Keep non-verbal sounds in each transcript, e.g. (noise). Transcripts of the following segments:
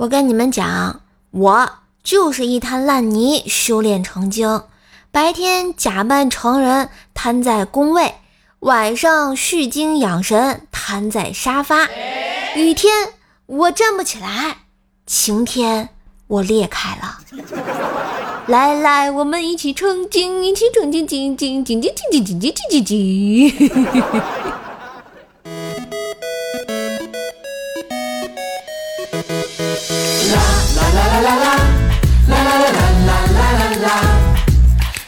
我跟你们讲，我就是一滩烂泥修炼成精，白天假扮成人瘫在宫位，晚上蓄精养神瘫在沙发。雨天我站不起来，晴天我裂开了。(laughs) 来来，我们一起成精，一起成精，精精精精精精精精精精。啦啦啦啦啦啦啦啦啦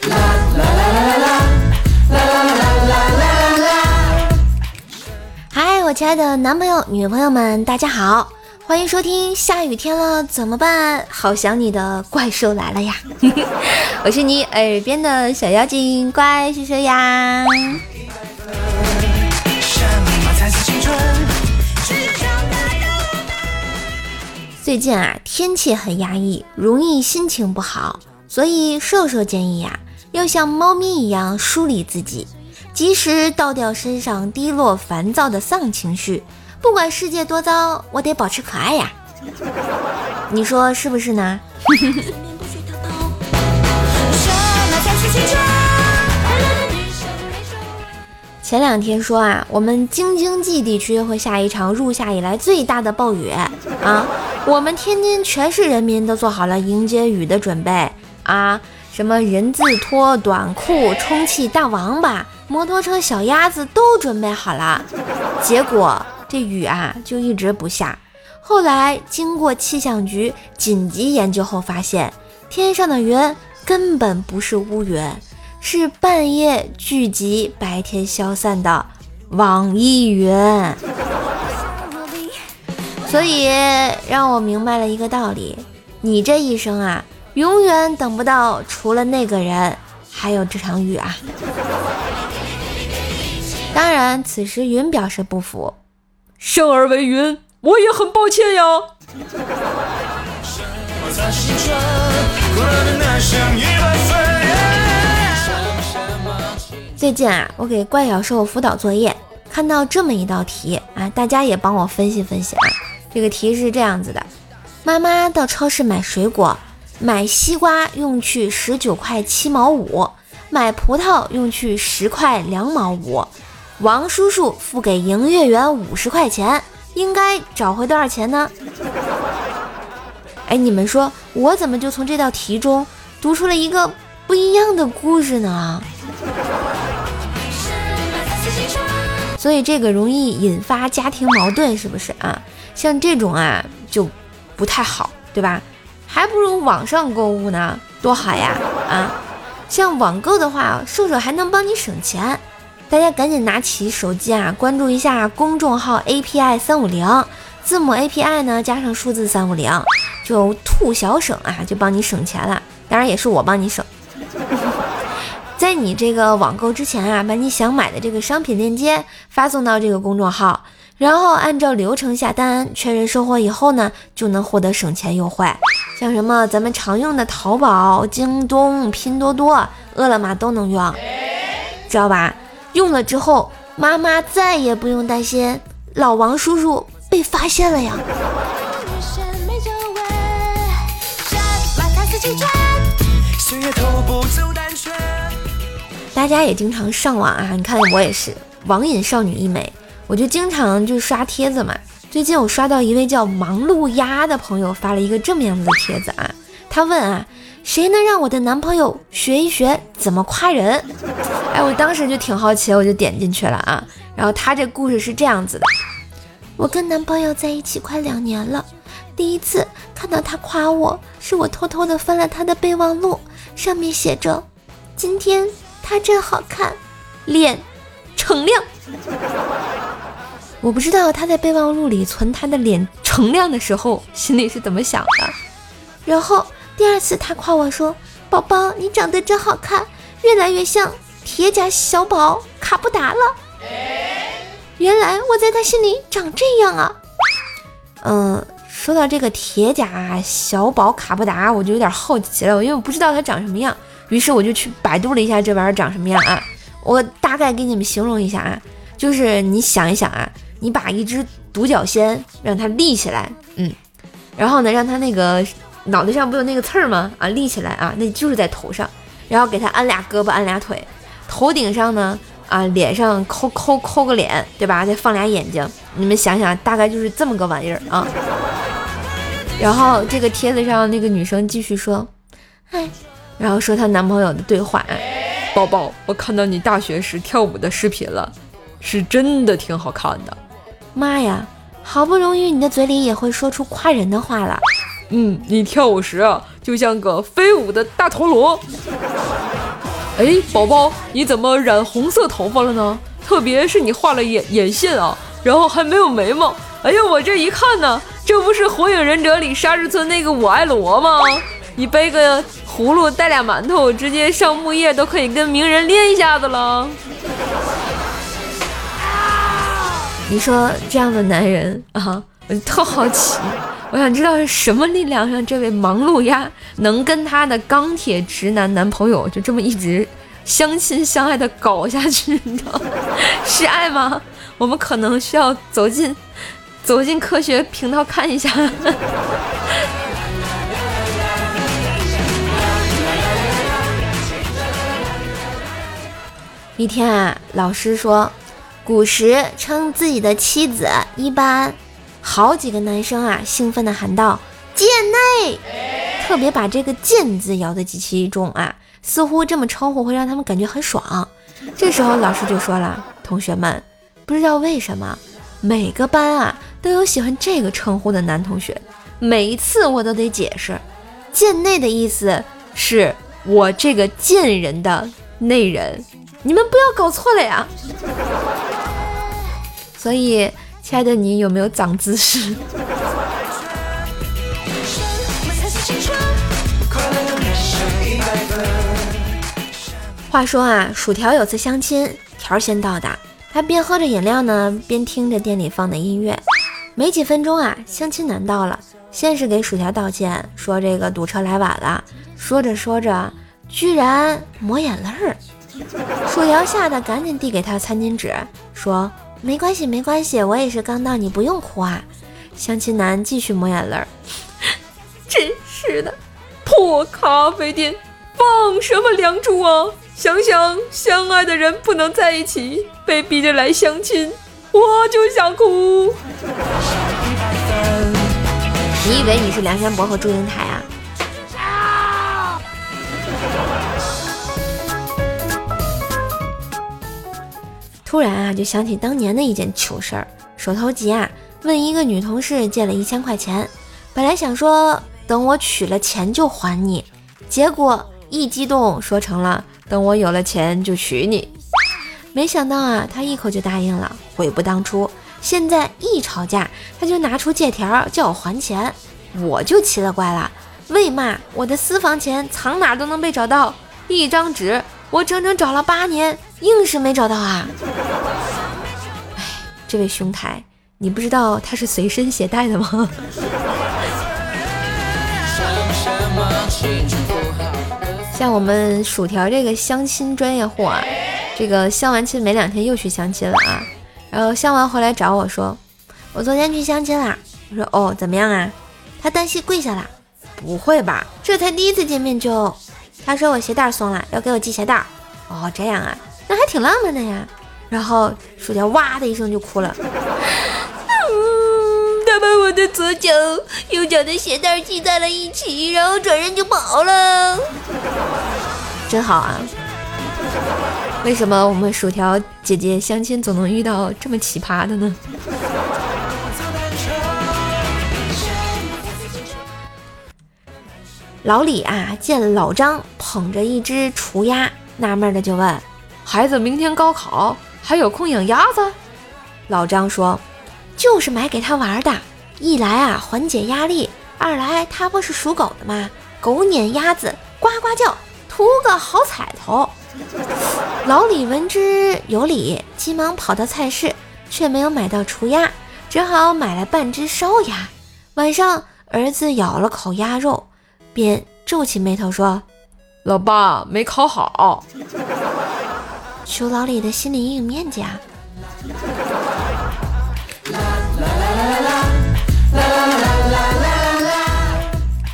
啦啦啦啦啦啦啦啦啦！嗨，我亲爱的男朋友、女朋友们，大家好，欢迎收听。下雨天了怎么办？好想你的怪兽来了呀！(laughs) 我是你耳边的小妖精，怪兽兽呀。最近啊，天气很压抑，容易心情不好，所以瘦瘦建议呀，要像猫咪一样梳理自己，及时倒掉身上低落、烦躁的丧情绪。不管世界多糟，我得保持可爱呀。(laughs) 你说是不是呢？(laughs) 前两天说啊，我们京津冀地区会下一场入夏以来最大的暴雨啊，我们天津全市人民都做好了迎接雨的准备啊，什么人字拖、短裤、充气大王八、摩托车、小鸭子都准备好了。结果这雨啊就一直不下。后来经过气象局紧急研究后发现，天上的云根本不是乌云。是半夜聚集，白天消散的网易云，所以让我明白了一个道理：你这一生啊，永远等不到除了那个人，还有这场雨啊！当然，此时云表示不服，生而为云，我也很抱歉呀。最近啊，我给怪小兽辅导作业，看到这么一道题啊，大家也帮我分析分析啊。这个题是这样子的：妈妈到超市买水果，买西瓜用去十九块七毛五，买葡萄用去十块两毛五。王叔叔付给营业员五十块钱，应该找回多少钱呢？(laughs) 哎，你们说我怎么就从这道题中读出了一个不一样的故事呢？(laughs) 所以这个容易引发家庭矛盾，是不是啊？像这种啊就不太好，对吧？还不如网上购物呢，多好呀！啊，像网购的话，瘦瘦还能帮你省钱。大家赶紧拿起手机啊，关注一下公众号 API 三五零，字母 API 呢加上数字三五零，就兔小省啊，就帮你省钱了。当然也是我帮你省。在你这个网购之前啊，把你想买的这个商品链接发送到这个公众号，然后按照流程下单，确认收货以后呢，就能获得省钱优惠。像什么咱们常用的淘宝、京东、拼多多、饿了么都能用，知道吧？用了之后，妈妈再也不用担心老王叔叔被发现了呀。大家也经常上网啊，你看我也是网瘾少女一枚，我就经常就刷帖子嘛。最近我刷到一位叫忙碌鸭的朋友发了一个这么样子的帖子啊，他问啊，谁能让我的男朋友学一学怎么夸人？(laughs) 哎，我当时就挺好奇，我就点进去了啊。然后他这故事是这样子的：我跟男朋友在一起快两年了，第一次看到他夸我，是我偷偷的翻了他的备忘录，上面写着今天。他真好看，脸橙亮。我不知道他在备忘录里存他的脸橙亮的时候心里是怎么想的。然后第二次他夸我说：“宝宝，你长得真好看，越来越像铁甲小宝卡布达了。”原来我在他心里长这样啊。嗯，说到这个铁甲小宝卡布达，我就有点好奇了，因为我不知道他长什么样。于是我就去百度了一下这玩意儿长什么样啊，我大概给你们形容一下啊，就是你想一想啊，你把一只独角仙让它立起来，嗯，然后呢，让它那个脑袋上不有那个刺儿吗？啊，立起来啊，那就是在头上。然后给它安俩胳膊，安俩腿，头顶上呢，啊，脸上抠抠抠个脸，对吧？再放俩眼睛，你们想想，大概就是这么个玩意儿啊。(laughs) 然后这个帖子上那个女生继续说，哎，然后说她男朋友的对话，宝宝，我看到你大学时跳舞的视频了，是真的挺好看的。妈呀，好不容易你的嘴里也会说出夸人的话了。嗯，你跳舞时啊，就像个飞舞的大陀螺。哎，宝宝，你怎么染红色头发了呢？特别是你画了眼眼线啊，然后还没有眉毛。哎呀，我这一看呢，这不是《火影忍者》里沙日村那个我爱罗吗？你背个葫芦，带俩馒头，直接上木叶都可以跟鸣人练一下子了。你说这样的男人啊，我特好奇。我想知道是什么力量让这位忙碌鸭能跟他的钢铁直男男朋友就这么一直相亲相爱的搞下去？你知道是爱吗？我们可能需要走进走进科学频道看一下。(laughs) 一天啊，老师说，古时称自己的妻子一般。好几个男生啊，兴奋地喊道：“贱内！”特别把这个“贱”字咬得极其重啊，似乎这么称呼会让他们感觉很爽。这时候老师就说了：“同学们，不知道为什么每个班啊都有喜欢这个称呼的男同学，每一次我都得解释，‘贱内’的意思是我这个贱人的内人，你们不要搞错了呀。”所以。亲爱的，你有没有长姿势？话说啊，薯条有次相亲，条先到的，他边喝着饮料呢，边听着店里放的音乐。没几分钟啊，相亲男到了，先是给薯条道歉，说这个堵车来晚了。说着说着，居然抹眼泪儿。薯条吓得赶紧递给他餐巾纸，说。没关系，没关系，我也是刚到，你不用哭啊。相亲男继续抹眼泪儿，(laughs) 真是的，破咖啡店，放什么梁祝啊？想想相爱的人不能在一起，被逼着来相亲，我就想哭。(laughs) 你以为你是梁山伯和祝英台啊？突然啊，就想起当年的一件糗事儿。手头急啊，问一个女同事借了一千块钱，本来想说等我取了钱就还你，结果一激动说成了等我有了钱就娶你。没想到啊，他一口就答应了，悔不当初。现在一吵架，他就拿出借条叫我还钱，我就奇了怪了，为嘛我的私房钱藏哪都能被找到？一张纸，我整整找了八年。硬是没找到啊！哎，这位兄台，你不知道他是随身携带的吗？(laughs) 像我们薯条这个相亲专业户啊，这个相完亲没两天又去相亲了啊，然后相完回来找我说，我昨天去相亲啦。我说哦，怎么样啊？他单膝跪下了。不会吧？这才第一次见面就……他说我鞋带松了，要给我系鞋带。哦，这样啊。那还挺浪漫的呀，然后薯条哇的一声就哭了。嗯，他把我的左脚、右脚的鞋带系在了一起，然后转身就跑了。真好啊！为什么我们薯条姐姐相亲总能遇到这么奇葩的呢？老李啊，见老张捧着一只雏鸭，纳闷的就问。孩子明天高考，还有空养鸭子？老张说：“就是买给他玩的，一来啊缓解压力，二来他不是属狗的吗？狗撵鸭子，呱呱叫，图个好彩头。”老李闻之有理，急忙跑到菜市，却没有买到雏鸭，只好买了半只烧鸭。晚上，儿子咬了口鸭肉，便皱起眉头说：“老爸没考好。”求老李的心理阴影面积啊！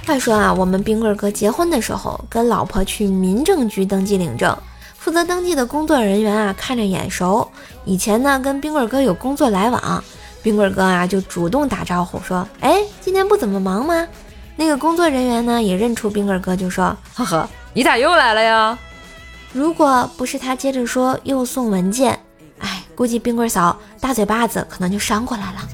话说啊，我们冰棍哥结婚的时候，跟老婆去民政局登记领证，负责登记的工作人员啊，看着眼熟，以前呢跟冰棍哥有工作来往，冰棍哥啊就主动打招呼说：“哎，今天不怎么忙吗？”那个工作人员呢也认出冰棍哥，就说：“呵呵，你咋又来了呀？”如果不是他接着说又送文件，哎，估计冰棍嫂大嘴巴子可能就扇过来了。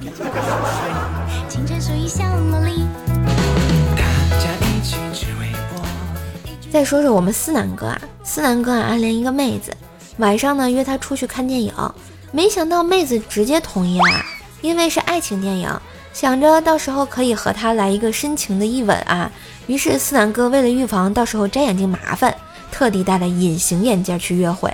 再说说我们思南哥啊，思南哥啊暗恋一个妹子，晚上呢约她出去看电影，没想到妹子直接同意了，因为是爱情电影，想着到时候可以和他来一个深情的一吻啊。于是思南哥为了预防到时候摘眼镜麻烦，特地戴了隐形眼镜去约会。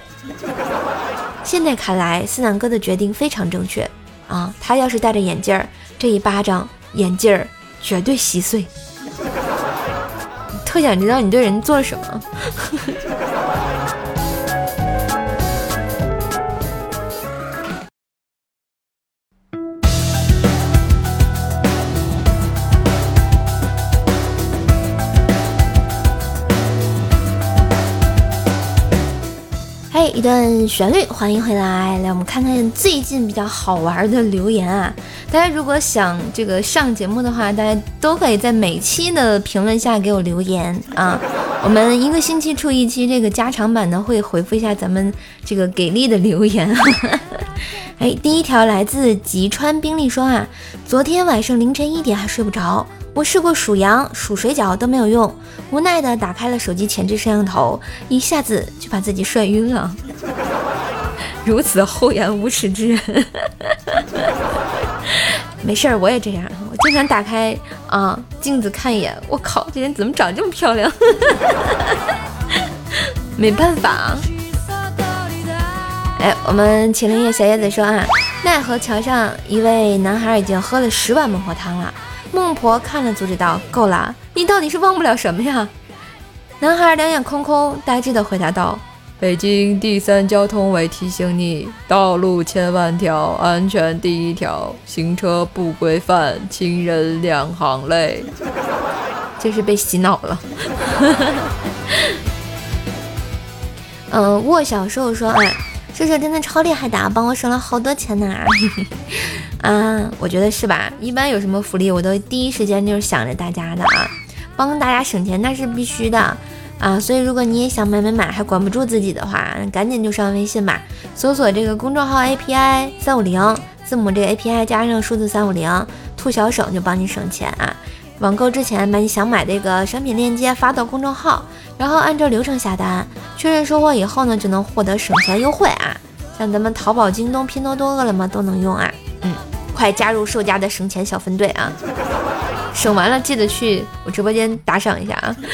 现在看来，思南哥的决定非常正确啊，他要是戴着眼镜，这一巴掌眼镜绝对稀碎。特想知道你对人做了什么。一段旋律，欢迎回来，来我们看看最近比较好玩的留言啊！大家如果想这个上节目的话，大家都可以在每期的评论下给我留言啊。我们一个星期出一期这个加长版的，会回复一下咱们这个给力的留言。(laughs) 哎，第一条来自吉川冰丽说啊，昨天晚上凌晨一点还睡不着。我试过数羊、数水饺都没有用，无奈的打开了手机前置摄像头，一下子就把自己摔晕了。(laughs) 如此厚颜无耻之人，(laughs) 没事儿，我也这样。我想打开啊镜子看一眼，我靠，这人怎么长这么漂亮？(laughs) 没办法。哎，我们秦林叶小叶子说啊，奈何桥上一位男孩已经喝了十碗孟婆汤了。孟婆看了，阻止道：“够了，你到底是忘不了什么呀？”男孩两眼空空，呆滞的回答道：“北京第三交通委提醒你，道路千万条，安全第一条，行车不规范，亲人两行泪。”这是被洗脑了。嗯，(laughs) 沃小兽说：“啊，射手真的超厉害的，帮我省了好多钱呢。(laughs) ”啊，我觉得是吧？一般有什么福利，我都第一时间就是想着大家的啊，帮大家省钱那是必须的啊。所以如果你也想买买买，还管不住自己的话，赶紧就上微信吧，搜索这个公众号 API 三五零，字母这个 API 加上数字三五零，兔小省就帮你省钱啊。网购之前把你想买这个商品链接发到公众号，然后按照流程下单，确认收货以后呢，就能获得省钱优惠啊。像咱们淘宝、京东、拼多多、饿了么都能用啊。嗯，快加入售家的省钱小分队啊！省完了记得去我直播间打赏一下啊！(laughs)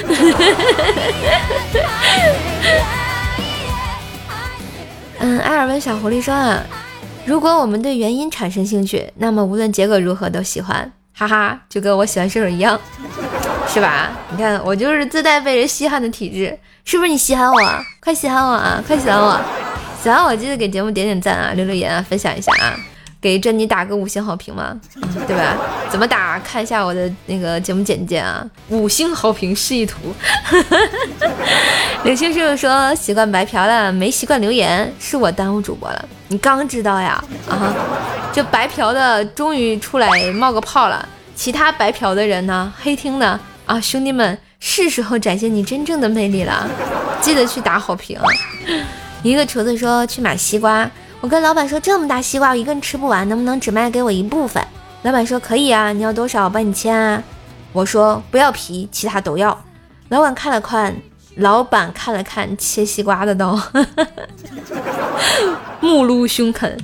嗯，埃尔文小狐狸说啊，如果我们对原因产生兴趣，那么无论结果如何都喜欢，哈哈，就跟我喜欢射手一样，是吧？你看我就是自带被人稀罕的体质，是不是？你稀罕我，快稀罕我啊！快喜欢我，喜欢我记得给节目点点赞啊，留留言啊，分享一下啊！给珍妮打个五星好评嘛，(laughs) 对吧？怎么打？看一下我的那个节目简介啊，五星好评示意图。(laughs) 刘星叔叔说习惯白嫖了，没习惯留言，是我耽误主播了。你刚知道呀？啊，这白嫖的终于出来冒个泡了，其他白嫖的人呢？黑听的啊，兄弟们，是时候展现你真正的魅力了，记得去打好评。一个厨子说去买西瓜。我跟老板说，这么大西瓜我一个人吃不完，能不能只卖给我一部分？老板说可以啊，你要多少，我帮你签啊。我说不要皮，其他都要。老板看了看，老板看了看切西瓜的刀，(laughs) 目露凶狠，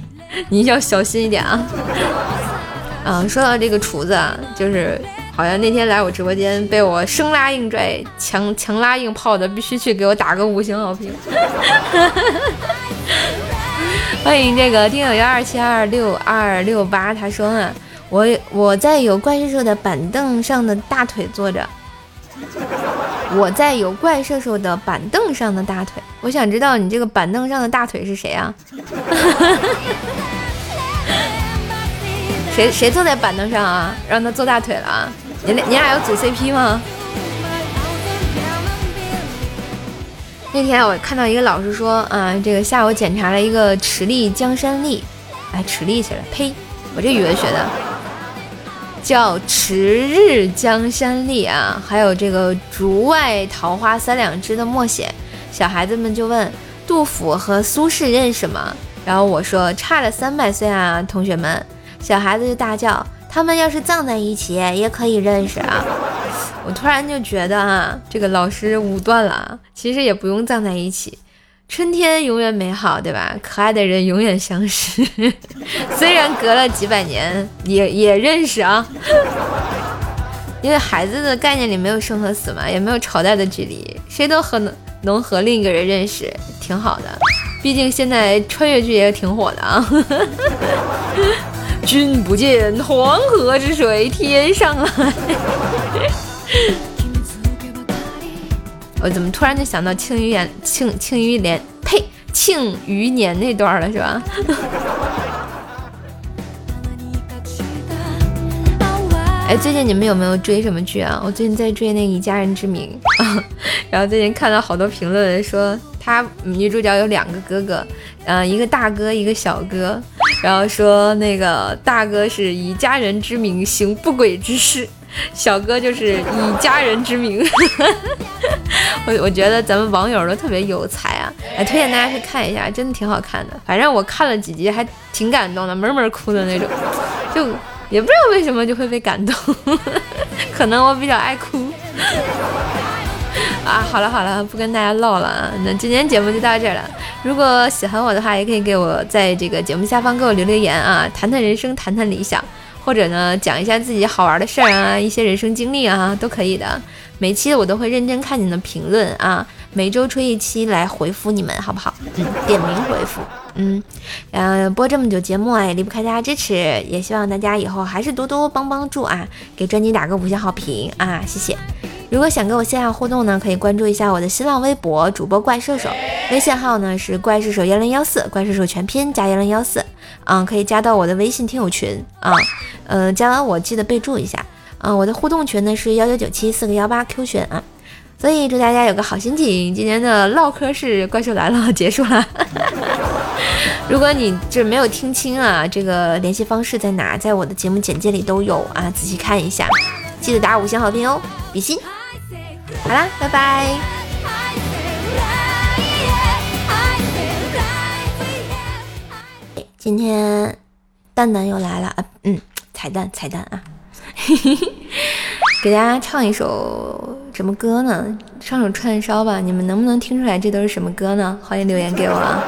你要小心一点啊。嗯，说到这个厨子啊，就是好像那天来我直播间被我生拉硬拽、强强拉硬泡的，必须去给我打个五星好评。(laughs) (laughs) 欢迎这个听友幺二七二六二六八，他说啊，我我在有怪兽兽的板凳上的大腿坐着，(laughs) 我在有怪兽兽的板凳上的大腿，我想知道你这个板凳上的大腿是谁啊？(laughs) 谁谁坐在板凳上啊？让他坐大腿了啊？你俩你俩要组 CP 吗？那天我看到一个老师说，啊，这个下午检查了一个池丽江山丽，哎，池丽去了，呸，我这语文学的，叫迟日江山丽啊，还有这个竹外桃花三两枝的默写，小孩子们就问杜甫和苏轼认识吗？然后我说差了三百岁啊，同学们，小孩子就大叫，他们要是葬在一起也可以认识啊。我突然就觉得啊，这个老师武断了。其实也不用葬在一起，春天永远美好，对吧？可爱的人永远相识，(laughs) 虽然隔了几百年，也也认识啊。因为孩子的概念里没有生和死嘛，也没有朝代的距离，谁都和能能和另一个人认识，挺好的。毕竟现在穿越剧也挺火的啊。(laughs) 君不见黄河之水天上来。(laughs) 我怎么突然就想到《庆余年》《庆庆余年》呸，《庆余年》那段了，是吧？(laughs) 哎，最近你们有没有追什么剧啊？我最近在追那个《以家人之名》，(laughs) 然后最近看到好多评论说，他女主角有两个哥哥，嗯，一个大哥，一个小哥，然后说那个大哥是以家人之名行不轨之事。小哥就是以家人之名，(laughs) 我我觉得咱们网友都特别有才啊！哎，推荐大家去看一下，真的挺好看的。反正我看了几集，还挺感动的，闷闷哭的那种。就也不知道为什么就会被感动，(laughs) 可能我比较爱哭。啊，好了好了，不跟大家唠了啊。那今天节目就到这儿了。如果喜欢我的话，也可以给我在这个节目下方给我留留言啊，谈谈人生，谈谈理想。或者呢，讲一下自己好玩的事儿啊，一些人生经历啊，都可以的。每期我都会认真看你的评论啊，每周出一期来回复你们，好不好？嗯，点名回复。嗯，嗯，播这么久节目啊，也离不开大家支持，也希望大家以后还是多多帮帮助啊，给专辑打个五星好评啊，谢谢。如果想跟我线下互动呢，可以关注一下我的新浪微博主播怪兽手，微信号呢是怪兽手幺零幺四，怪兽手全拼加幺零幺四。嗯，可以加到我的微信听友群啊，呃，加完我记得备注一下啊。我的互动群呢是幺九九七四个幺八 Q 群啊，所以祝大家有个好心情。今天的唠嗑是怪兽来了 (laughs) 结束了。(laughs) 如果你就是没有听清啊，这个联系方式在哪？在我的节目简介里都有啊，仔细看一下，记得打五星好评哦，比心。好啦，拜拜。今天蛋蛋又来了啊，嗯，彩蛋彩蛋啊，(laughs) 给大家唱一首什么歌呢？唱首串烧吧，你们能不能听出来这都是什么歌呢？欢迎留言给我啊。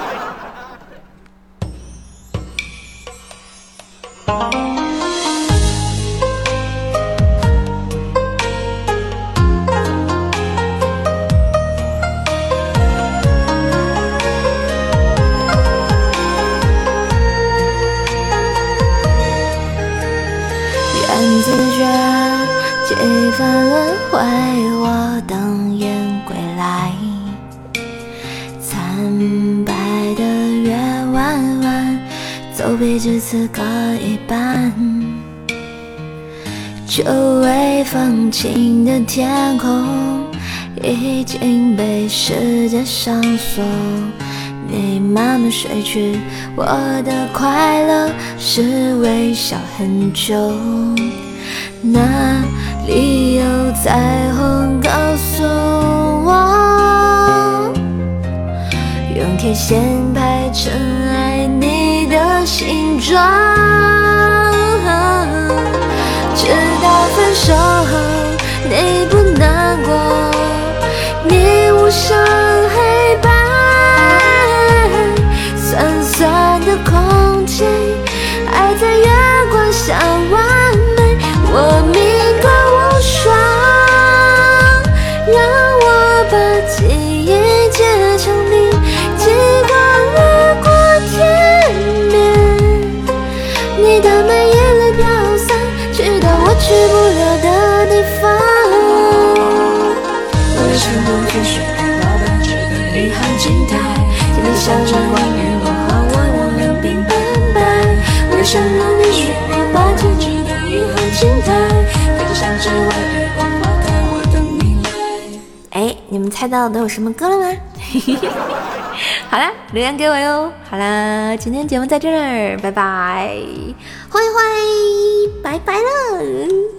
在轮回，我等燕归来。惨白的月弯弯，走笔这此搁一半。久未放晴的天空，已经被时间上锁。你慢慢睡去，我的快乐是微笑很久。那。里有彩虹？告诉我，用天线排成爱你。的形状，直到分手后你猜到都有什么歌了吗？好啦，留言给我哟。好啦，今天节目在这儿，拜拜，欢迎欢迎，拜拜了。